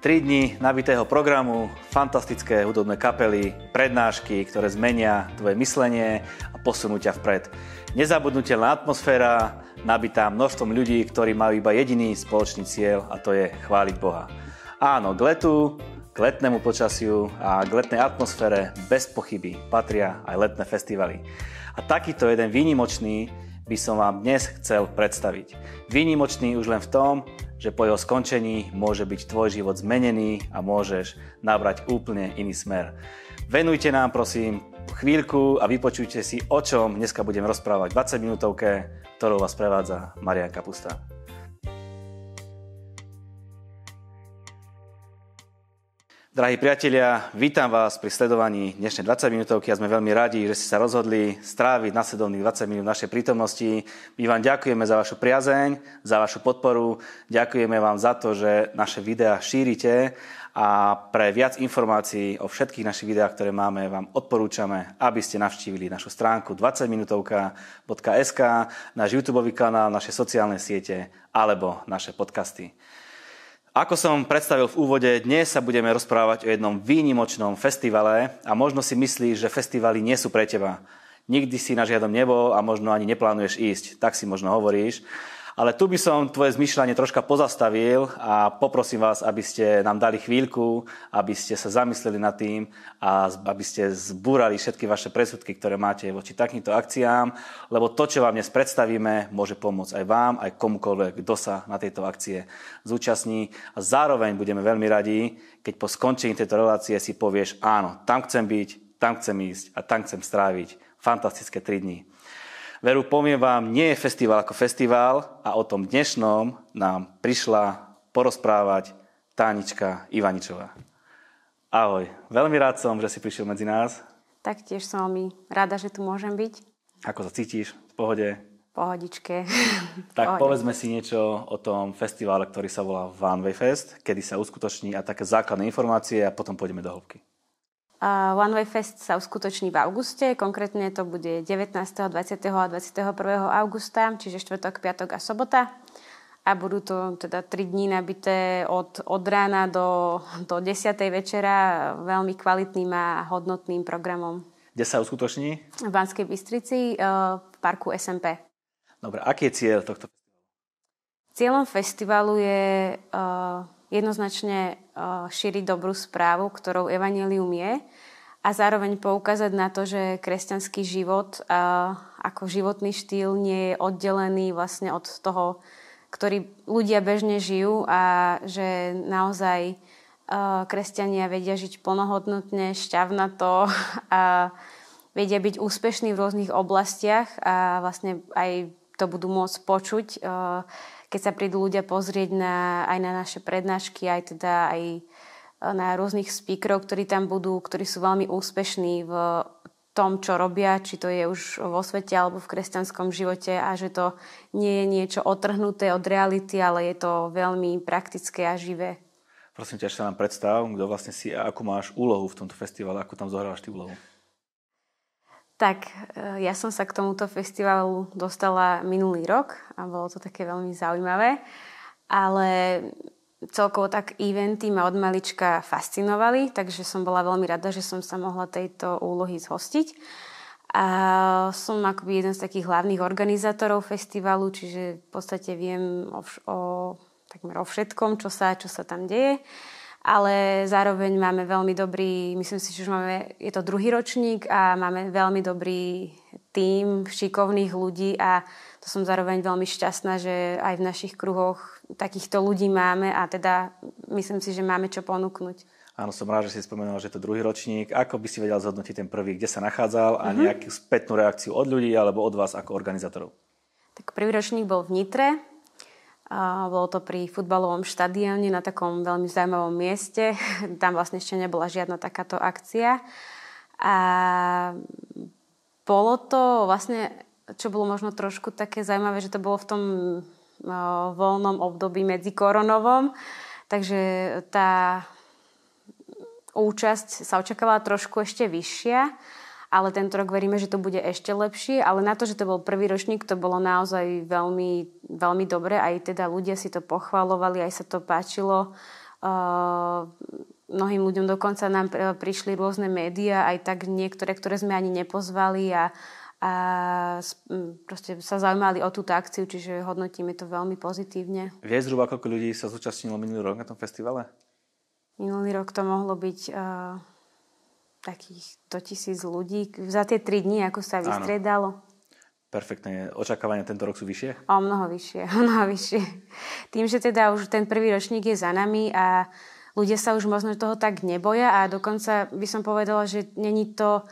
3 dní nabitého programu, fantastické hudobné kapely, prednášky, ktoré zmenia tvoje myslenie a posunú ťa vpred. Nezabudnutelná atmosféra, nabitá množstvom ľudí, ktorí majú iba jediný spoločný cieľ a to je chváliť Boha. Áno, k letu, k letnému počasiu a k letnej atmosfére bez pochyby patria aj letné festivaly. A takýto jeden výnimočný by som vám dnes chcel predstaviť. Výnimočný už len v tom, že po jeho skončení môže byť tvoj život zmenený a môžeš nabrať úplne iný smer. Venujte nám prosím chvíľku a vypočujte si, o čom dneska budem rozprávať v 20 minútovke, ktorou vás prevádza Marian Kapusta. Drahí priatelia, vítam vás pri sledovaní dnešnej 20 minútovky a sme veľmi radi, že ste sa rozhodli stráviť nasledovných 20 minút našej prítomnosti. My vám ďakujeme za vašu priazeň, za vašu podporu, ďakujeme vám za to, že naše videá šírite a pre viac informácií o všetkých našich videách, ktoré máme, vám odporúčame, aby ste navštívili našu stránku 20minutovka.sk, náš YouTube kanál, naše sociálne siete alebo naše podcasty. Ako som predstavil v úvode, dnes sa budeme rozprávať o jednom výnimočnom festivale a možno si myslíš, že festivaly nie sú pre teba. Nikdy si na žiadom nebol a možno ani neplánuješ ísť, tak si možno hovoríš. Ale tu by som tvoje zmyšľanie troška pozastavil a poprosím vás, aby ste nám dali chvíľku, aby ste sa zamysleli nad tým a aby ste zbúrali všetky vaše presudky, ktoré máte voči takýmto akciám, lebo to, čo vám dnes predstavíme, môže pomôcť aj vám, aj komukoľvek, kto sa na tejto akcie zúčastní. A zároveň budeme veľmi radi, keď po skončení tejto relácie si povieš, áno, tam chcem byť, tam chcem ísť a tam chcem stráviť fantastické 3 dní. Veru, poviem vám, nie je festival ako festival a o tom dnešnom nám prišla porozprávať Tánička Ivaničová. Ahoj, veľmi rád som, že si prišiel medzi nás. Taktiež som veľmi rada, že tu môžem byť. Ako sa cítiš? V pohode? Pohodičke. Tak Pohode. povedzme si niečo o tom festivale, ktorý sa volá One Way Fest, kedy sa uskutoční a také základné informácie a potom pôjdeme do hĺbky. One Way Fest sa uskutoční v auguste, konkrétne to bude 19., 20. a 21. augusta, čiže štvrtok, piatok a sobota. A budú to teda 3 dní nabité od, od rána do, do 10. večera veľmi kvalitným a hodnotným programom. Kde sa uskutoční? V Banskej Bystrici, eh, v parku SMP. Dobre, aký je cieľ tohto festivalu? Cieľom festivalu je uh, jednoznačne šíriť dobrú správu, ktorou evanelium je a zároveň poukázať na to, že kresťanský život ako životný štýl nie je oddelený vlastne od toho, ktorý ľudia bežne žijú a že naozaj kresťania vedia žiť plnohodnotne, šťavnato a vedia byť úspešní v rôznych oblastiach a vlastne aj to budú môcť počuť keď sa prídu ľudia pozrieť na, aj na naše prednášky, aj teda aj e, na rôznych speakerov, ktorí tam budú, ktorí sú veľmi úspešní v tom, čo robia, či to je už vo svete alebo v kresťanskom živote a že to nie je niečo otrhnuté od reality, ale je to veľmi praktické a živé. Prosím ťa, sa nám predstav, kto vlastne si a akú máš úlohu v tomto festivale, ako tam zohrávaš ty úlohu. Tak e, ja som sa k tomuto festivalu dostala minulý rok a bolo to také veľmi zaujímavé. Ale celkovo tak eventy ma od malička fascinovali, takže som bola veľmi rada, že som sa mohla tejto úlohy zhostiť. A som akoby jeden z takých hlavných organizátorov festivalu, čiže v podstate viem o, o, takmer o všetkom, čo sa, čo sa tam deje ale zároveň máme veľmi dobrý, myslím si, že už máme, je to druhý ročník a máme veľmi dobrý tím šikovných ľudí a to som zároveň veľmi šťastná, že aj v našich kruhoch takýchto ľudí máme a teda myslím si, že máme čo ponúknuť. Áno, som rád, že si spomenul, že je to druhý ročník. Ako by si vedel zhodnotiť ten prvý, kde sa nachádzal a uh-huh. nejakú spätnú reakciu od ľudí alebo od vás ako organizátorov? Tak prvý ročník bol v Nitre, a bolo to pri futbalovom štadióne na takom veľmi zaujímavom mieste. Tam vlastne ešte nebola žiadna takáto akcia. A bolo to vlastne, čo bolo možno trošku také zaujímavé, že to bolo v tom voľnom období medzi koronovom. Takže tá účasť sa očakávala trošku ešte vyššia ale tento rok veríme, že to bude ešte lepšie, ale na to, že to bol prvý ročník, to bolo naozaj veľmi, veľmi dobre, aj teda ľudia si to pochvalovali, aj sa to páčilo mnohým ľuďom dokonca nám prišli rôzne médiá, aj tak niektoré, ktoré sme ani nepozvali a, a proste sa zaujímali o túto akciu, čiže hodnotíme to veľmi pozitívne. Vie zhruba, koľko ľudí sa zúčastnilo minulý rok na tom festivale? Minulý rok to mohlo byť uh, takých 100 tisíc ľudí za tie 3 dní, ako sa vystriedalo. Áno. Perfektné. Očakávania tento rok sú vyššie? O mnoho vyššie, o mnoho vyššie. Tým, že teda už ten prvý ročník je za nami a ľudia sa už možno toho tak neboja a dokonca by som povedala, že není to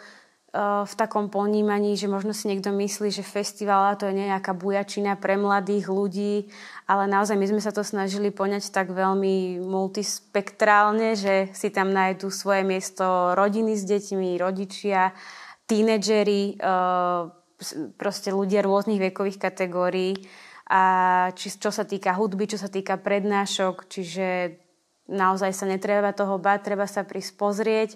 v takom ponímaní, že možno si niekto myslí, že festival to je nejaká bujačina pre mladých ľudí, ale naozaj my sme sa to snažili poňať tak veľmi multispektrálne, že si tam nájdú svoje miesto rodiny s deťmi, rodičia, tínedžeri, proste ľudia rôznych vekových kategórií. A či, čo sa týka hudby, čo sa týka prednášok, čiže naozaj sa netreba toho báť, treba sa prísť pozrieť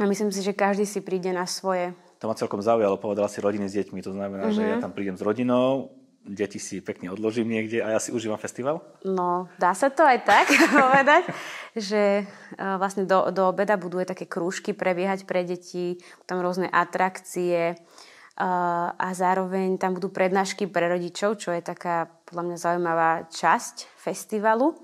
a myslím si, že každý si príde na svoje. To ma celkom zaujalo, povedala si rodiny s deťmi, to znamená, mm-hmm. že ja mhm. tam prídem s rodinou, deti si pekne odložím niekde a ja si užívam festival? No, dá sa to aj tak povedať, že e, vlastne do, do obeda budú aj také krúžky prebiehať pre deti, tam rôzne atrakcie e, a zároveň tam budú prednášky pre rodičov, čo je taká podľa mňa zaujímavá časť festivalu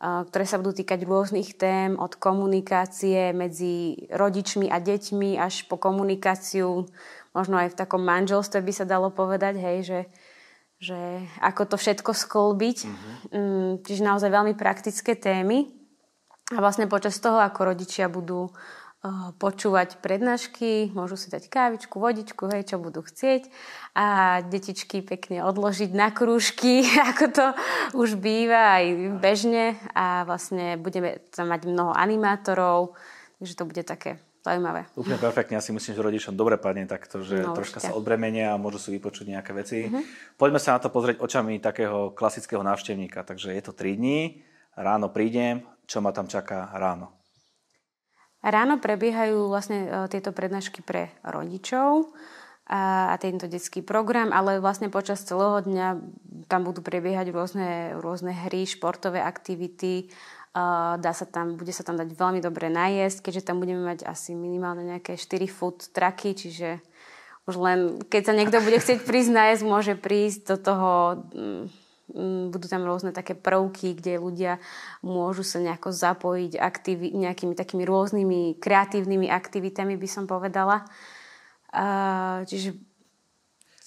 ktoré sa budú týkať rôznych tém, od komunikácie medzi rodičmi a deťmi až po komunikáciu, možno aj v takom manželstve by sa dalo povedať, hej, že, že ako to všetko sklbiť. Mm-hmm. Čiže naozaj veľmi praktické témy. A vlastne počas toho, ako rodičia budú počúvať prednášky, môžu si dať kávičku, vodičku, hej, čo budú chcieť a detičky pekne odložiť na krúžky, ako to už býva aj bežne a vlastne budeme tam mať mnoho animátorov, takže to bude také zaujímavé. Úplne perfektne, ja si myslím, že rodičom dobre padne takto, že no, troška sa odbremenia a môžu si vypočuť nejaké veci. Mm-hmm. Poďme sa na to pozrieť očami takého klasického návštevníka, takže je to 3 dní, ráno prídem, čo ma tam čaká ráno? Ráno prebiehajú vlastne e, tieto prednášky pre rodičov a, tento detský program, ale vlastne počas celého dňa tam budú prebiehať rôzne, rôzne hry, športové aktivity, dá sa tam, bude sa tam dať veľmi dobre najesť, keďže tam budeme mať asi minimálne nejaké 4 food trucky, čiže už len keď sa niekto bude chcieť prísť najesť, môže prísť do toho Mm, budú tam rôzne také prvky, kde ľudia môžu sa nejako zapojiť aktivi- nejakými takými rôznymi kreatívnymi aktivitami, by som povedala. Uh, čiže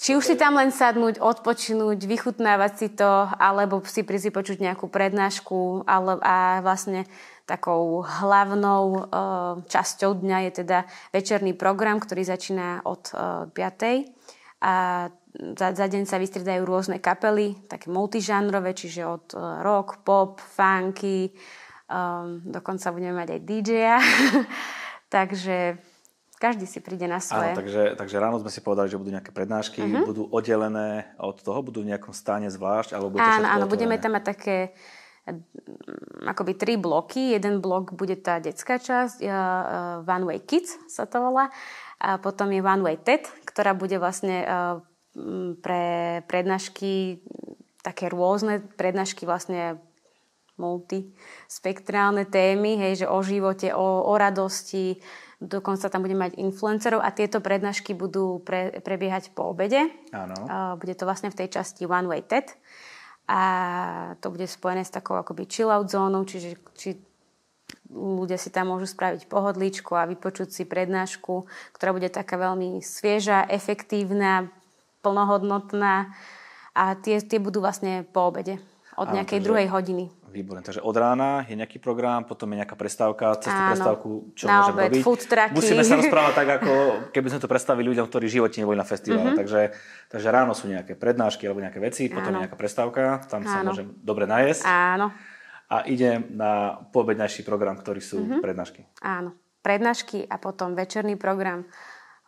či už si tam len sadnúť, odpočinúť, vychutnávať si to, alebo si prísť počuť nejakú prednášku, ale, a vlastne takou hlavnou uh, časťou dňa je teda večerný program, ktorý začína od uh, 5. A za, za deň sa vystriedajú rôzne kapely, také multižánrové, čiže od uh, rock, pop, funky, um, dokonca budeme mať aj DJ-a. takže každý si príde na svoje. Áno, takže, takže ráno sme si povedali, že budú nejaké prednášky, uh-huh. budú oddelené od toho, budú v nejakom stáne zvlášť, alebo bude Áno, áno, budeme tam mať také mm, akoby tri bloky. Jeden blok bude tá detská časť, uh, uh, One Way Kids sa to volá, a potom je One Way TED, ktorá bude vlastne uh, pre prednášky, také rôzne prednášky vlastne multispektrálne témy, hej, že o živote, o, o radosti, dokonca tam budeme mať influencerov a tieto prednášky budú pre, prebiehať po obede. Áno. Bude to vlastne v tej časti One Way TED a to bude spojené s takou akoby chill-out zónou, čiže či ľudia si tam môžu spraviť pohodlíčku a vypočuť si prednášku, ktorá bude taká veľmi svieža, efektívna, plnohodnotná a tie, tie budú vlastne po obede od Áno, nejakej takže, druhej hodiny. Výborné, takže od rána je nejaký program, potom je nejaká prestávka, cez tú prestávku čo na môžem obed, robiť? Food trucky. Musíme sa rozprávať tak, ako keby sme to predstavili ľuďom, ktorí v živote neboli na festivale. Mm-hmm. Takže, takže ráno sú nejaké prednášky alebo nejaké veci, potom Áno. je nejaká prestávka, tam Áno. sa môžem dobre najesť. Áno. A idem na poobednejší program, ktorý sú mm-hmm. prednášky. Áno, prednášky a potom večerný program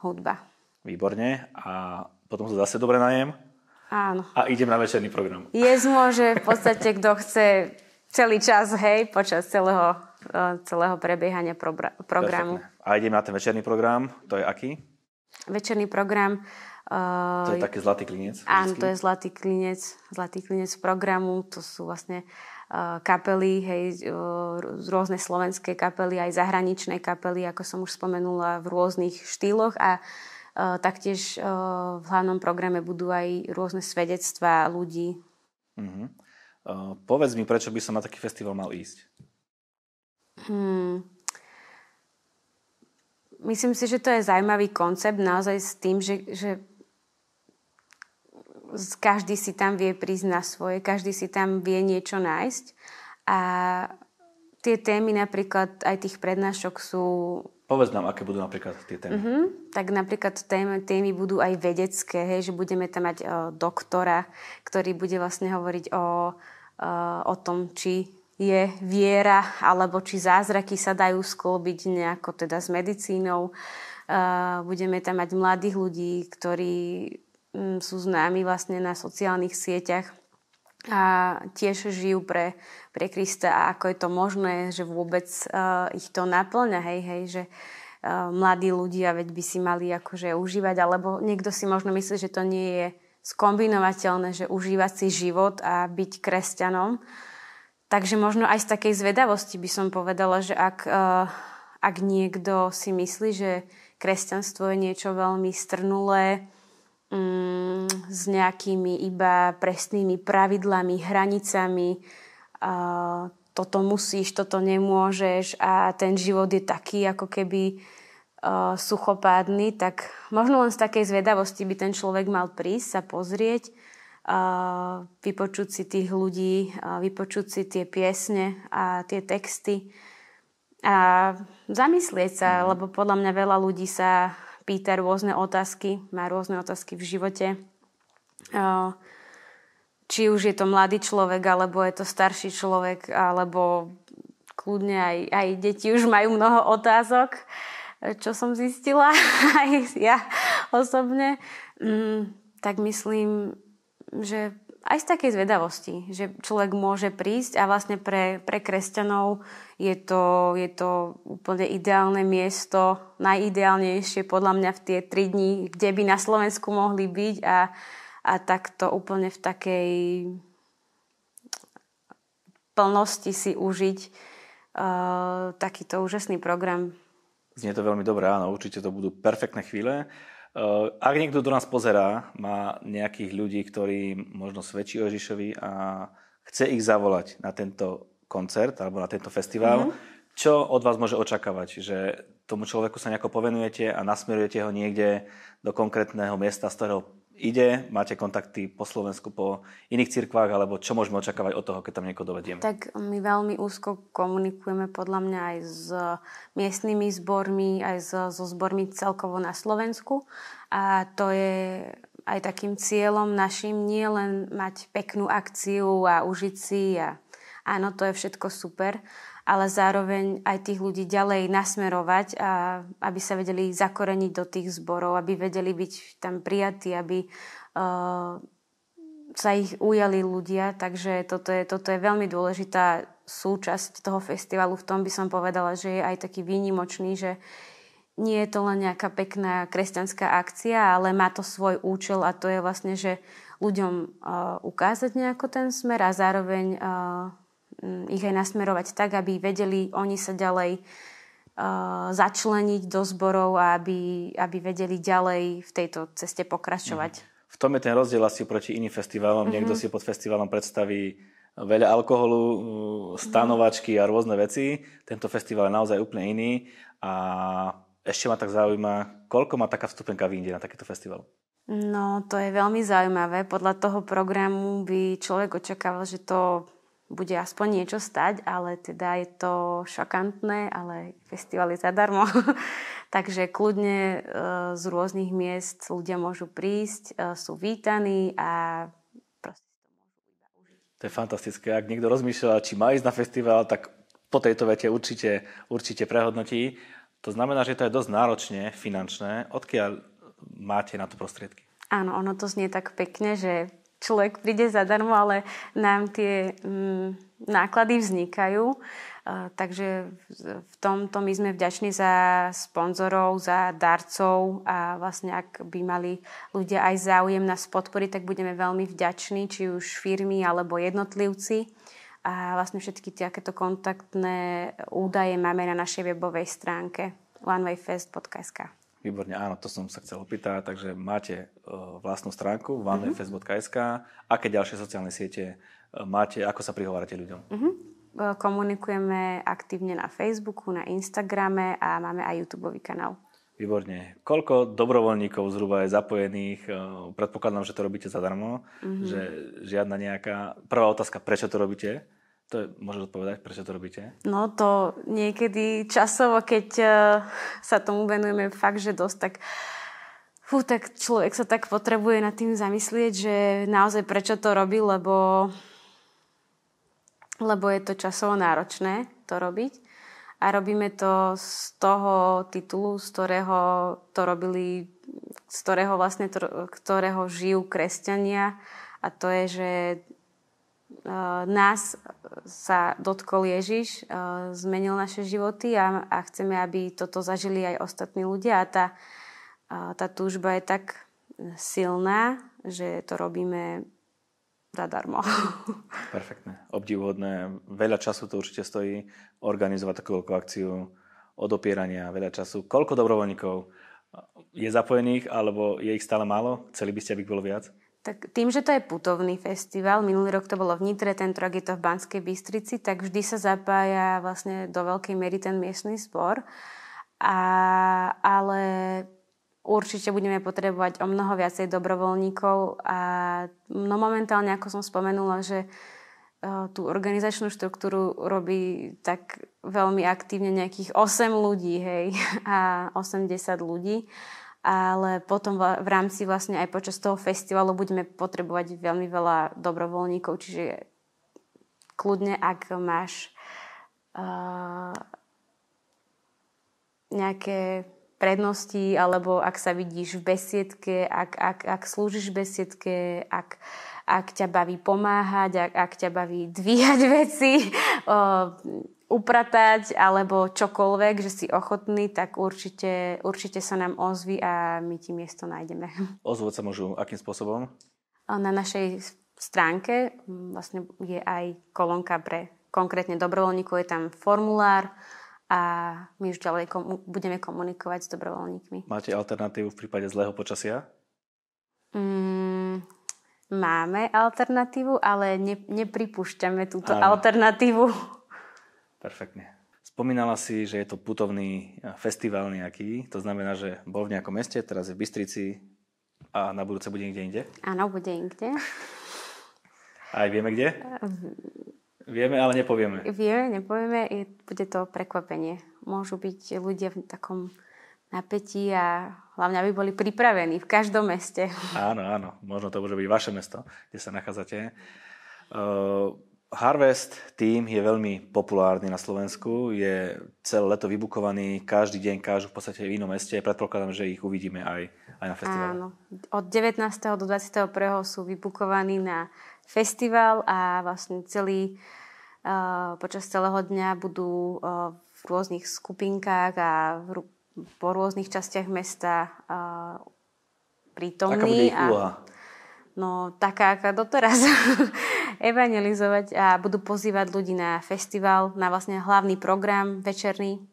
hudba. Výborne. A potom sa zase dobre najem. Áno. A idem na večerný program. Jesť môže v podstate, kto chce celý čas, hej, počas celého, e, celého prebiehania programu. Perfektne. A idem na ten večerný program, to je aký? Večerný program to je taký zlatý klinec. Áno, to je zlatý klinec, zlatý klinec programu. To sú vlastne kapely, hej, rôzne slovenské kapely, aj zahraničné kapely, ako som už spomenula, v rôznych štýloch a taktiež v hlavnom programe budú aj rôzne svedectvá ľudí. Uh-huh. Uh, povedz mi, prečo by som na taký festival mal ísť? Hmm. Myslím si, že to je zaujímavý koncept naozaj s tým, že, že každý si tam vie prísť na svoje, každý si tam vie niečo nájsť. A tie témy napríklad aj tých prednášok sú... Povedz nám, aké budú napríklad tie témy. Uh-huh. Tak napríklad témy, témy budú aj vedecké, hej, že budeme tam mať o, doktora, ktorý bude vlastne hovoriť o, o, o tom, či je viera, alebo či zázraky sa dajú sklbiť nejako teda s medicínou. Budeme tam mať mladých ľudí, ktorí mm, sú známi vlastne na sociálnych sieťach a tiež žijú pre, pre Krista a ako je to možné, že vôbec uh, ich to naplňa, hej, hej, že uh, mladí ľudia veď by si mali akože užívať, alebo niekto si možno myslí, že to nie je skombinovateľné, že užívať si život a byť kresťanom. Takže možno aj z takej zvedavosti by som povedala, že ak, uh, ak niekto si myslí, že kresťanstvo je niečo veľmi strnulé, um, s nejakými iba presnými pravidlami, hranicami, uh, toto musíš, toto nemôžeš a ten život je taký ako keby uh, suchopádny, tak možno len z takej zvedavosti by ten človek mal prísť sa pozrieť vypočuť si tých ľudí, vypočuť si tie piesne a tie texty a zamyslieť sa, mm. lebo podľa mňa veľa ľudí sa pýta rôzne otázky, má rôzne otázky v živote. Či už je to mladý človek, alebo je to starší človek, alebo kľudne aj, aj deti už majú mnoho otázok, čo som zistila aj ja osobne. Mm, tak myslím, že aj z takej zvedavosti, že človek môže prísť a vlastne pre, pre kresťanov je to, je to úplne ideálne miesto, najideálnejšie podľa mňa v tie tri dní, kde by na Slovensku mohli byť a, a takto úplne v takej plnosti si užiť uh, takýto úžasný program. Znie to veľmi dobré, áno, určite to budú perfektné chvíle. Ak niekto do nás pozerá, má nejakých ľudí, ktorí možno svedčí o Ježišovi a chce ich zavolať na tento koncert alebo na tento festival, mm-hmm. čo od vás môže očakávať? Že tomu človeku sa nejako povenujete a nasmerujete ho niekde do konkrétneho miesta, z ktorého ide, máte kontakty po Slovensku, po iných cirkvách, alebo čo môžeme očakávať od toho, keď tam niekoho dovedieme? Tak my veľmi úzko komunikujeme podľa mňa aj s miestnymi zbormi, aj so, zbormi celkovo na Slovensku. A to je aj takým cieľom našim nie len mať peknú akciu a užiť si a áno, to je všetko super, ale zároveň aj tých ľudí ďalej nasmerovať, a aby sa vedeli zakoreniť do tých zborov, aby vedeli byť tam prijatí, aby uh, sa ich ujali ľudia. Takže toto je, toto je veľmi dôležitá súčasť toho festivalu. V tom by som povedala, že je aj taký výnimočný, že nie je to len nejaká pekná kresťanská akcia, ale má to svoj účel a to je vlastne, že ľuďom uh, ukázať nejako ten smer a zároveň uh, ich aj nasmerovať tak, aby vedeli oni sa ďalej uh, začleniť do zborov a aby, aby vedeli ďalej v tejto ceste pokračovať. Mm. V tom je ten rozdiel asi proti iným festivalom. Mm-hmm. Niekto si pod festivalom predstaví veľa alkoholu, uh, stanovačky a rôzne veci. Tento festival je naozaj úplne iný a ešte ma tak zaujíma, koľko má taká vstupenka vyjde na takýto festival? No, to je veľmi zaujímavé. Podľa toho programu by človek očakával, že to bude aspoň niečo stať, ale teda je to šokantné, ale festival je zadarmo. Takže kľudne e, z rôznych miest ľudia môžu prísť, e, sú vítaní a proste to môžu iba užiť. To je fantastické. Ak niekto rozmýšľa, či má ísť na festival, tak po tejto vete určite, určite prehodnotí. To znamená, že to je dosť náročne finančné. Odkiaľ máte na to prostriedky? Áno, ono to znie tak pekne, že človek príde zadarmo, ale nám tie mm, náklady vznikajú. Uh, takže v tomto my sme vďační za sponzorov, za darcov a vlastne ak by mali ľudia aj záujem nás podporiť, tak budeme veľmi vďační, či už firmy alebo jednotlivci. a vlastne všetky takéto kontaktné údaje máme na našej webovej stránke onewayfest.sk. Výborne, áno, to som sa chcel opýtať, takže máte uh, vlastnú stránku onewayfest.sk. Aké ďalšie sociálne siete uh, máte, ako sa prihovárate ľuďom? Uh-huh. Komunikujeme aktívne na Facebooku, na Instagrame a máme aj YouTube kanál. Výborne. Koľko dobrovoľníkov zhruba je zapojených? Predpokladám, že to robíte zadarmo, mm-hmm. že žiadna nejaká... Prvá otázka, prečo to robíte? To môžeš odpovedať, prečo to robíte? No to niekedy časovo, keď uh, sa tomu venujeme fakt, že dosť, tak fú, tak človek sa tak potrebuje nad tým zamyslieť, že naozaj prečo to robí, lebo, lebo je to časovo náročné to robiť. A robíme to z toho titulu, z ktorého to robili, z ktorého vlastne, to, ktorého žijú kresťania. A to je, že nás sa dotkol Ježiš, zmenil naše životy a, a chceme, aby toto zažili aj ostatní ľudia. A tá, tá túžba je tak silná, že to robíme zadarmo. Perfektné, obdivuhodné. Veľa času to určite stojí organizovať takú akciu odopierania, veľa času. Koľko dobrovoľníkov je zapojených, alebo je ich stále málo? Chceli by ste, aby bolo viac? Tak tým, že to je putovný festival, minulý rok to bolo v Nitre, tento rok je to v Banskej Bystrici, tak vždy sa zapája vlastne do veľkej miery ten miestny spor. A, ale určite budeme potrebovať o mnoho viacej dobrovoľníkov a no momentálne, ako som spomenula, že uh, tú organizačnú štruktúru robí tak veľmi aktívne nejakých 8 ľudí, hej, a 80 ľudí ale potom v rámci vlastne aj počas toho festivalu budeme potrebovať veľmi veľa dobrovoľníkov, čiže kľudne, ak máš uh, nejaké prednosti, alebo ak sa vidíš v besiedke, ak, ak, ak slúžiš v besiedke, ak, ak ťa baví pomáhať, ak, ak ťa baví dvíhať veci, uh, upratať alebo čokoľvek, že si ochotný, tak určite, určite sa nám ozví a my ti miesto nájdeme. Ozvať sa môžu akým spôsobom? Na našej stránke vlastne je aj kolónka pre konkrétne dobrovoľníkov, je tam formulár a my už ďalej komu- budeme komunikovať s dobrovoľníkmi. Máte alternatívu v prípade zlého počasia? Mm, máme alternatívu, ale ne, nepripúšťame túto Áno. alternatívu. Perfektne. Spomínala si, že je to putovný eh, festival nejaký, to znamená, že bol v nejakom meste, teraz je v Bystrici a na budúce bude niekde inde? Áno, bude inde. Aj vieme kde? Vieme, ale nepovieme. Vieme, nepovieme, je, bude to prekvapenie. Môžu byť ľudia v takom napätí a hlavne, aby boli pripravení v každom meste. Áno, áno. Možno to môže byť vaše mesto, kde sa nachádzate. Uh, Harvest Team je veľmi populárny na Slovensku, je celé leto vybukovaný, každý deň kážu v podstate v inom meste. Predpokladám, že ich uvidíme aj, aj na festivale. Áno, od 19. do 21. sú vybukovaní na festival a vlastne celý, uh, počas celého dňa budú uh, v rôznych skupinkách a v, po rôznych častiach mesta uh, prítomní. Aká bude ich úloha? A, no taká, aká doteraz. evangelizovať a budú pozývať ľudí na festival, na vlastne hlavný program večerný.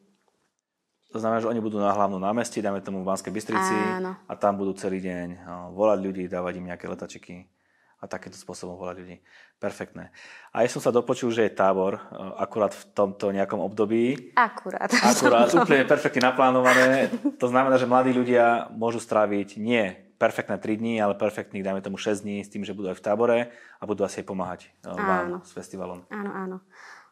To znamená, že oni budú na hlavnom námestí, dáme tomu v Banskej Bystrici Áno. a tam budú celý deň volať ľudí, dávať im nejaké letačiky a takýmto spôsobom volať ľudí. Perfektné. A ja som sa dopočul, že je tábor e, akurát v tomto nejakom období. Akurát. Akurát, úplne perfektne naplánované. To znamená, že mladí ľudia môžu stráviť nie perfektné 3 dní, ale perfektných, dajme tomu 6 dní s tým, že budú aj v tábore a budú asi aj pomáhať eh, vám áno. s festivalom. Áno, áno.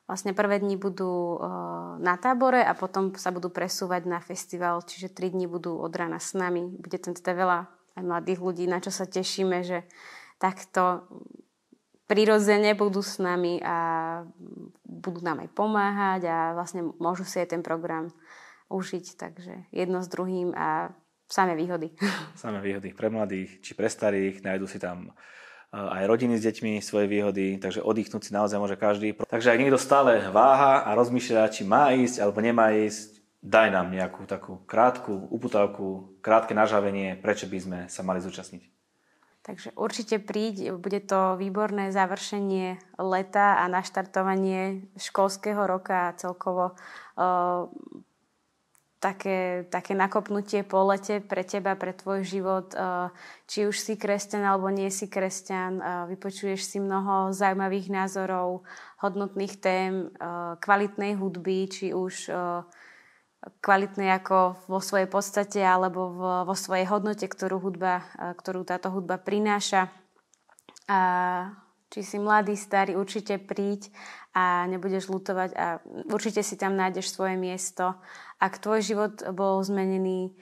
Vlastne prvé dni budú uh, na tábore a potom sa budú presúvať na festival, čiže 3 dní budú od rána s nami. Bude tam teda veľa aj mladých ľudí, na čo sa tešíme, že takto prirodzene budú s nami a budú nám aj pomáhať a vlastne môžu si aj ten program užiť. Takže jedno s druhým a samé výhody. Samé výhody pre mladých či pre starých, nájdu si tam eh, aj rodiny s deťmi svoje výhody, takže oddychnúť si naozaj môže každý. Takže ak niekto stále váha a rozmýšľa, či má ísť alebo nemá ísť, daj nám nejakú takú krátku uputavku, krátke nažavenie, prečo by sme sa mali zúčastniť. Takže určite príď, bude to výborné završenie leta a naštartovanie školského roka a celkovo uh, také, také nakopnutie po lete pre teba, pre tvoj život. Uh, či už si kresťan alebo nie si kresťan, uh, vypočuješ si mnoho zaujímavých názorov, hodnotných tém, uh, kvalitnej hudby, či už kvalitné ako vo svojej podstate alebo vo svojej hodnote, ktorú, hudba, ktorú táto hudba prináša. A či si mladý, starý, určite príď a nebudeš lutovať a určite si tam nájdeš svoje miesto. Ak tvoj život bol zmenený,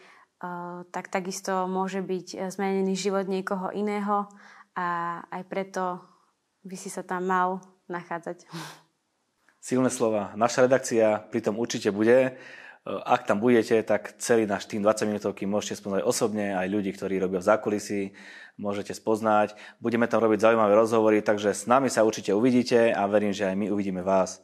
tak takisto môže byť zmenený život niekoho iného a aj preto by si sa tam mal nachádzať. Silné slova. Naša redakcia pritom určite bude. Ak tam budete, tak celý náš tým 20 minútovky môžete spoznať osobne, aj ľudí, ktorí robia v zákulisí, môžete spoznať. Budeme tam robiť zaujímavé rozhovory, takže s nami sa určite uvidíte a verím, že aj my uvidíme vás.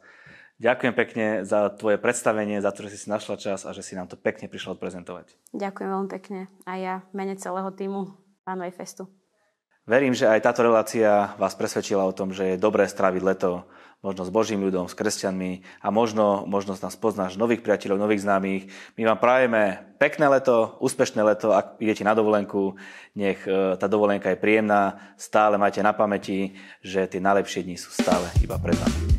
Ďakujem pekne za tvoje predstavenie, za to, že si našla čas a že si nám to pekne prišla odprezentovať. Ďakujem veľmi pekne a ja mene celého týmu Pánovej Festu. Verím, že aj táto relácia vás presvedčila o tom, že je dobré stráviť leto možno s Božím ľudom, s kresťanmi a možno, možno nás poznáš nových priateľov, nových známych. My vám prajeme pekné leto, úspešné leto, ak idete na dovolenku, nech e, tá dovolenka je príjemná, stále majte na pamäti, že tie najlepšie dni sú stále iba pred nami.